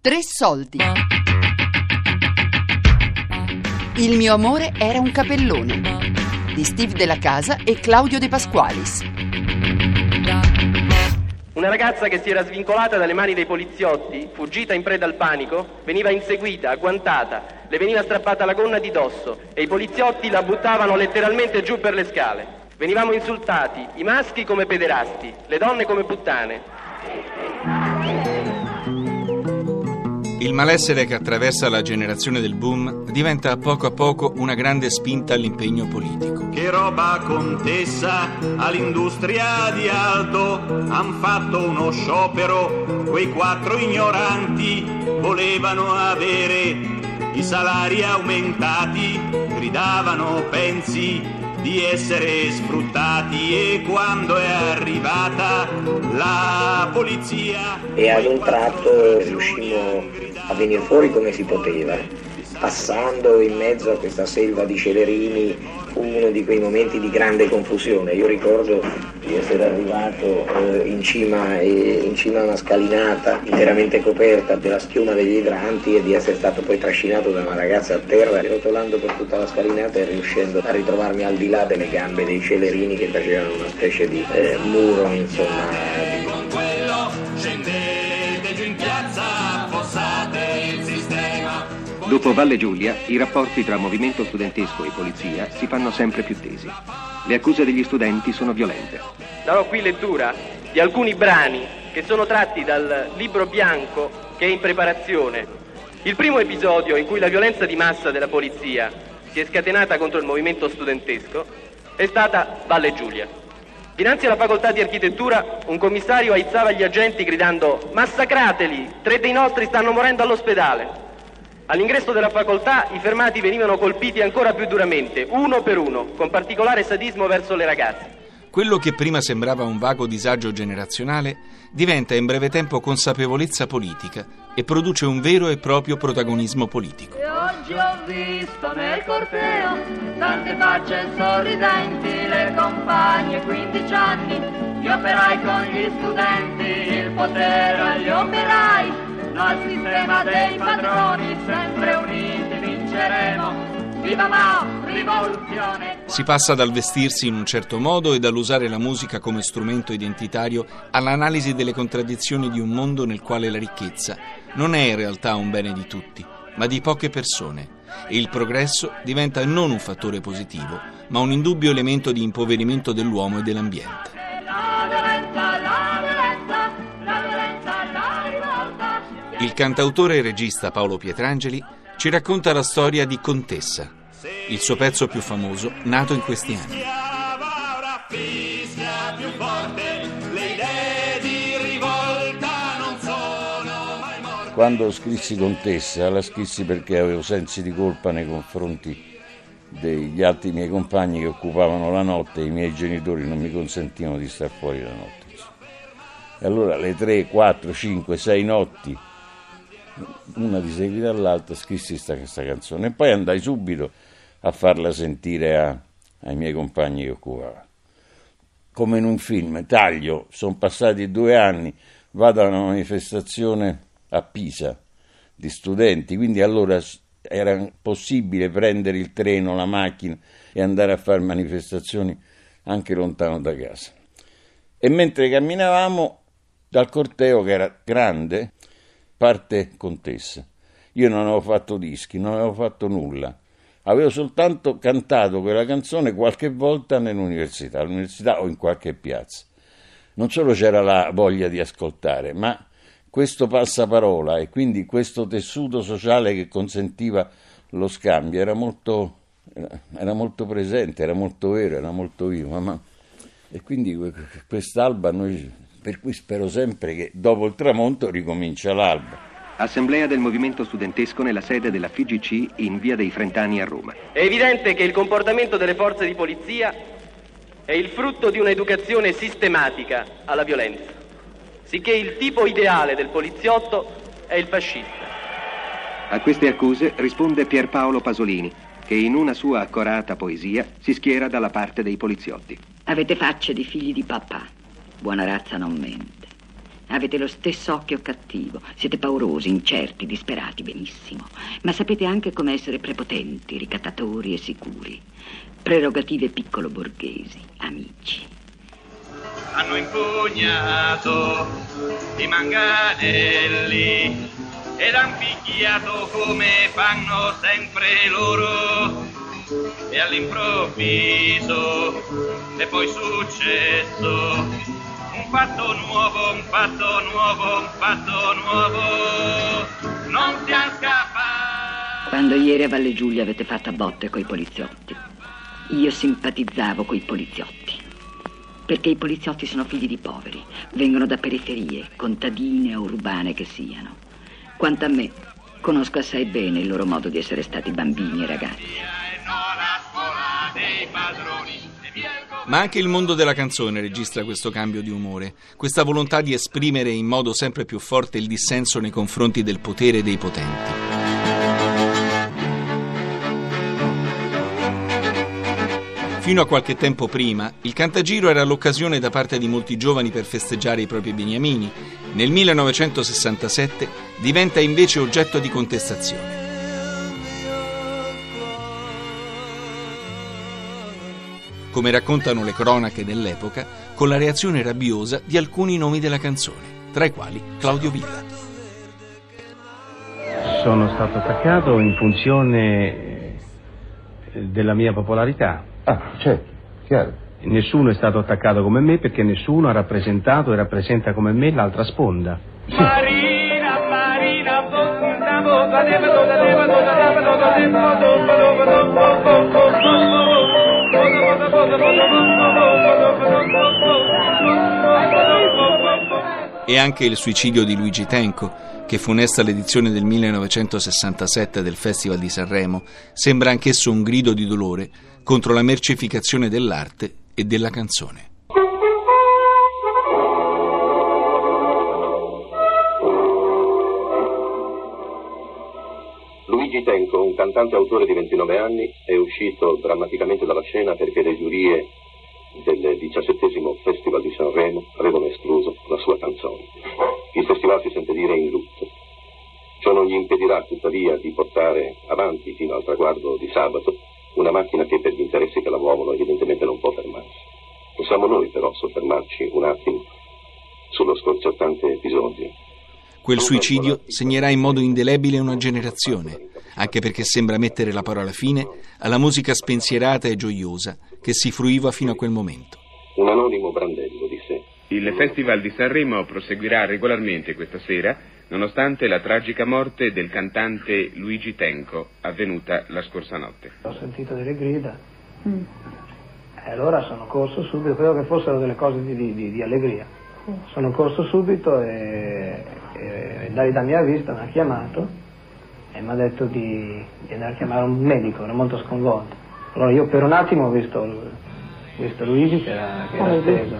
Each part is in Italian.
Tre soldi. Il mio amore era un capellone di Steve Della Casa e Claudio De Pasqualis. Una ragazza che si era svincolata dalle mani dei poliziotti, fuggita in preda al panico, veniva inseguita, agguantata, le veniva strappata la gonna di dosso e i poliziotti la buttavano letteralmente giù per le scale. Venivamo insultati, i maschi come pederasti, le donne come puttane. Il malessere che attraversa la generazione del boom diventa a poco a poco una grande spinta all'impegno politico. Che roba contessa all'industria di Aldo han fatto uno sciopero, quei quattro ignoranti volevano avere i salari aumentati, gridavano pensi di essere sfruttati e quando è arrivata la polizia e ad un tratto riuscimmo a venire fuori come si poteva passando in mezzo a questa selva di celerini fu uno di quei momenti di grande confusione. Io ricordo di essere arrivato eh, in, cima, eh, in, cima, a una scalinata interamente coperta della schiuma degli idranti e di essere stato poi trascinato da una ragazza a terra, rotolando per tutta la scalinata e riuscendo a ritrovarmi al di là delle gambe dei celerini che facevano una specie di eh, muro, insomma. Dopo Valle Giulia, i rapporti tra movimento studentesco e polizia si fanno sempre più tesi. Le accuse degli studenti sono violente. Darò qui lettura di alcuni brani che sono tratti dal libro bianco che è in preparazione. Il primo episodio in cui la violenza di massa della polizia si è scatenata contro il movimento studentesco è stata Valle Giulia. Dinanzi alla facoltà di architettura un commissario aizzava gli agenti gridando massacrateli, tre dei nostri stanno morendo all'ospedale. All'ingresso della facoltà i fermati venivano colpiti ancora più duramente, uno per uno, con particolare sadismo verso le ragazze. Quello che prima sembrava un vago disagio generazionale diventa in breve tempo consapevolezza politica e produce un vero e proprio protagonismo politico. E oggi ho visto nel corteo tante facce sorridenti, le compagne 15 anni, gli operai con gli studenti, il potere agli operai al sistema dei padroni, sempre uniti vinceremo. Viva Mao, rivoluzione! Si passa dal vestirsi in un certo modo e dall'usare la musica come strumento identitario all'analisi delle contraddizioni di un mondo nel quale la ricchezza non è in realtà un bene di tutti, ma di poche persone e il progresso diventa non un fattore positivo, ma un indubbio elemento di impoverimento dell'uomo e dell'ambiente. Il cantautore e regista Paolo Pietrangeli ci racconta la storia di Contessa, il suo pezzo più famoso nato in questi anni. Quando scrissi Contessa, la scrissi perché avevo sensi di colpa nei confronti degli altri miei compagni che occupavano la notte e i miei genitori non mi consentivano di star fuori la notte. E allora le 3, 4, 5, 6 notti una di seguito all'altra scrissi questa canzone e poi andai subito a farla sentire a, ai miei compagni che occupava. Come in un film, taglio, sono passati due anni, vado a una manifestazione a Pisa di studenti, quindi allora era possibile prendere il treno, la macchina e andare a fare manifestazioni anche lontano da casa. E mentre camminavamo dal corteo che era grande, parte contessa. Io non avevo fatto dischi, non avevo fatto nulla. Avevo soltanto cantato quella canzone qualche volta nell'università, all'università o in qualche piazza. Non solo c'era la voglia di ascoltare, ma questo passaparola e quindi questo tessuto sociale che consentiva lo scambio era molto, era molto presente, era molto vero, era molto vivo. Ma, e quindi quest'alba noi per cui spero sempre che dopo il tramonto ricomincia l'alba. Assemblea del movimento studentesco nella sede della FIGC in via dei Frentani a Roma. È evidente che il comportamento delle forze di polizia è il frutto di un'educazione sistematica alla violenza, sicché il tipo ideale del poliziotto è il fascista. A queste accuse risponde Pierpaolo Pasolini, che in una sua accorata poesia si schiera dalla parte dei poliziotti. Avete facce di figli di papà. Buona razza non mente. Avete lo stesso occhio cattivo, siete paurosi, incerti, disperati, benissimo, ma sapete anche come essere prepotenti, ricattatori e sicuri. Prerogative piccolo borghesi, amici. Hanno impugnato i manganelli ed han picchiato come fanno sempre loro e all'improvviso è poi successo fatto nuovo, un fatto nuovo, un fatto nuovo, non siamo scappati. Quando ieri a Valle Giulia avete fatto a botte coi poliziotti, io simpatizzavo coi poliziotti. Perché i poliziotti sono figli di poveri, vengono da periferie, contadine o urbane che siano. Quanto a me, conosco assai bene il loro modo di essere stati bambini e ragazzi. Ma anche il mondo della canzone registra questo cambio di umore, questa volontà di esprimere in modo sempre più forte il dissenso nei confronti del potere dei potenti. Fino a qualche tempo prima, il cantagiro era l'occasione da parte di molti giovani per festeggiare i propri beniamini. Nel 1967 diventa invece oggetto di contestazione. Come raccontano le cronache dell'epoca, con la reazione rabbiosa di alcuni nomi della canzone, tra i quali Claudio Villa. Sono stato attaccato in funzione della mia popolarità. Ah, certo, chiaro. Nessuno è stato attaccato come me perché nessuno ha rappresentato e rappresenta come me l'altra sponda. Sì. Marina, Marina, e anche il suicidio di Luigi Tenco, che funesta l'edizione del 1967 del Festival di Sanremo, sembra anch'esso un grido di dolore contro la mercificazione dell'arte e della canzone. Luigi Tenco, un cantante autore di 29 anni, è uscito drammaticamente dalla scena perché le giurie del diciassettesimo Festival di Sanremo avevano escluso la sua canzone. Il festival si sente dire in lutto. Ciò non gli impedirà tuttavia di portare avanti fino al traguardo di sabato una macchina che per gli interessi che la muovono evidentemente non può fermarsi. Possiamo noi però soffermarci un attimo sullo sconcertante episodio. Quel suicidio segnerà in modo indelebile una generazione, anche perché sembra mettere la parola fine alla musica spensierata e gioiosa che si fruiva fino a quel momento. Un anonimo brandello di sé. Il Festival di Sanremo proseguirà regolarmente questa sera, nonostante la tragica morte del cantante Luigi Tenco, avvenuta la scorsa notte. Ho sentito delle grida mm. e allora sono corso subito, credo che fossero delle cose di, di, di allegria. Mm. Sono corso subito e, e Davide mi ha visto, mi ha chiamato e mi ha detto di, di andare a chiamare un medico, ero molto sconvolto. Allora io per un attimo ho visto, visto Luigi che era, che era steso.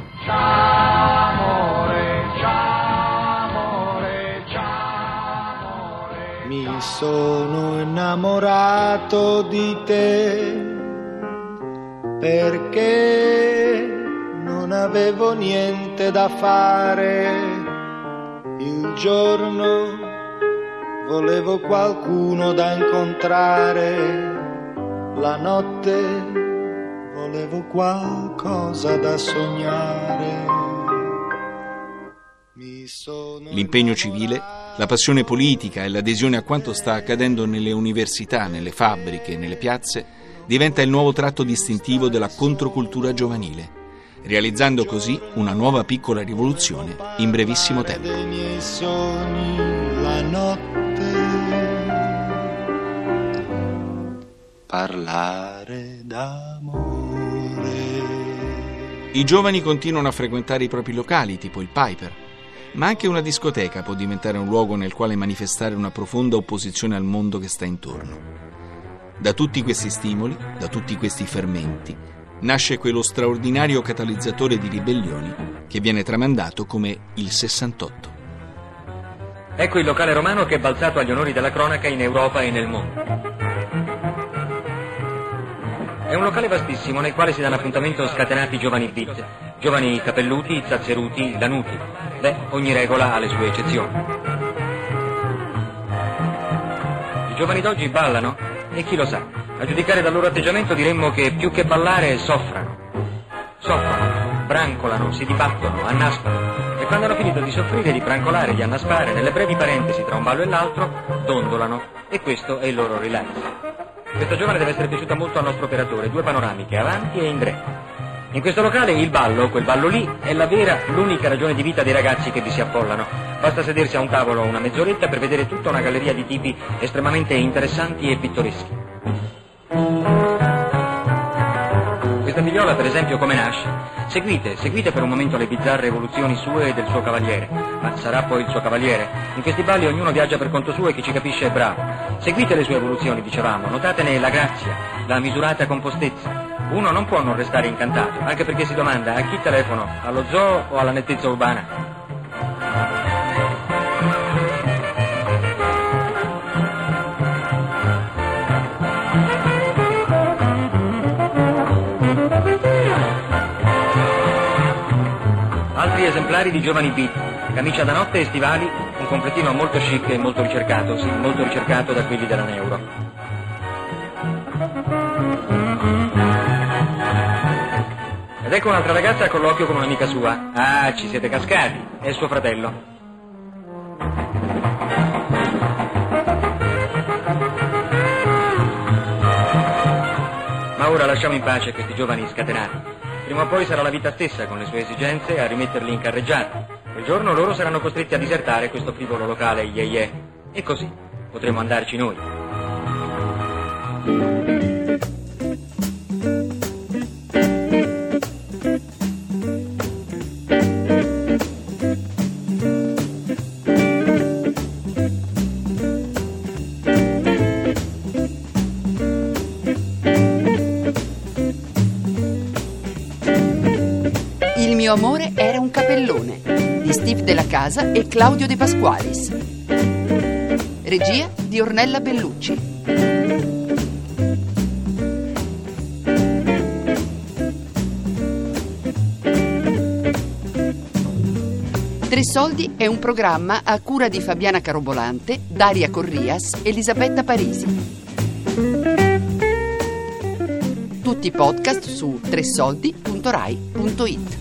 Mi sono innamorato di te perché non avevo niente da fare il giorno volevo qualcuno da incontrare la notte volevo qualcosa da sognare. L'impegno civile, la passione politica e l'adesione a quanto sta accadendo nelle università, nelle fabbriche, nelle piazze, diventa il nuovo tratto distintivo della controcultura giovanile, realizzando così una nuova piccola rivoluzione in brevissimo tempo. Parlare d'amore. I giovani continuano a frequentare i propri locali, tipo il Piper, ma anche una discoteca può diventare un luogo nel quale manifestare una profonda opposizione al mondo che sta intorno. Da tutti questi stimoli, da tutti questi fermenti, nasce quello straordinario catalizzatore di ribellioni che viene tramandato come il 68. Ecco il locale romano che è balzato agli onori della cronaca in Europa e nel mondo. È un locale vastissimo nel quale si danno appuntamento scatenati giovani beat. Giovani capelluti, zazzeruti, lanuti. Beh, ogni regola ha le sue eccezioni. I giovani d'oggi ballano? E chi lo sa? A giudicare dal loro atteggiamento diremmo che più che ballare soffrano. Soffrono, brancolano, si dibattono, annaspano. E quando hanno finito di soffrire, di brancolare, di annaspare, nelle brevi parentesi tra un ballo e l'altro, dondolano. E questo è il loro relax. Questa giovane deve essere piaciuta molto al nostro operatore, due panoramiche, avanti e in tre. In questo locale il ballo, quel ballo lì, è la vera, l'unica ragione di vita dei ragazzi che vi si affollano. Basta sedersi a un tavolo una mezz'oretta per vedere tutta una galleria di tipi estremamente interessanti e pittoreschi. Questa figliola, per esempio, come nasce? Seguite, seguite per un momento le bizzarre evoluzioni sue e del suo cavaliere. Ma sarà poi il suo cavaliere? In questi balli ognuno viaggia per conto suo e chi ci capisce è bravo. Seguite le sue evoluzioni, dicevamo, notatene la grazia, la misurata compostezza. Uno non può non restare incantato, anche perché si domanda a chi telefono, allo zoo o alla nettezza urbana? Esemplari di giovani beat, camicia da notte e stivali, un completino molto chic e molto ricercato, sì, molto ricercato da quelli della Neuro. Ed ecco un'altra ragazza a colloquio con un'amica sua. Ah, ci siete cascati. È suo fratello. Ma ora lasciamo in pace questi giovani scatenati. Prima o poi sarà la vita stessa, con le sue esigenze, a rimetterli in carreggiata. Quel giorno loro saranno costretti a disertare questo frivolo locale, ye ye. E così potremo andarci noi. Steve Della Casa e Claudio De Pasqualis. Regia di Ornella Bellucci. Tre Soldi è un programma a cura di Fabiana Carobolante, Daria Corrias, Elisabetta Parisi. Tutti i podcast su tresoldi.rai.it.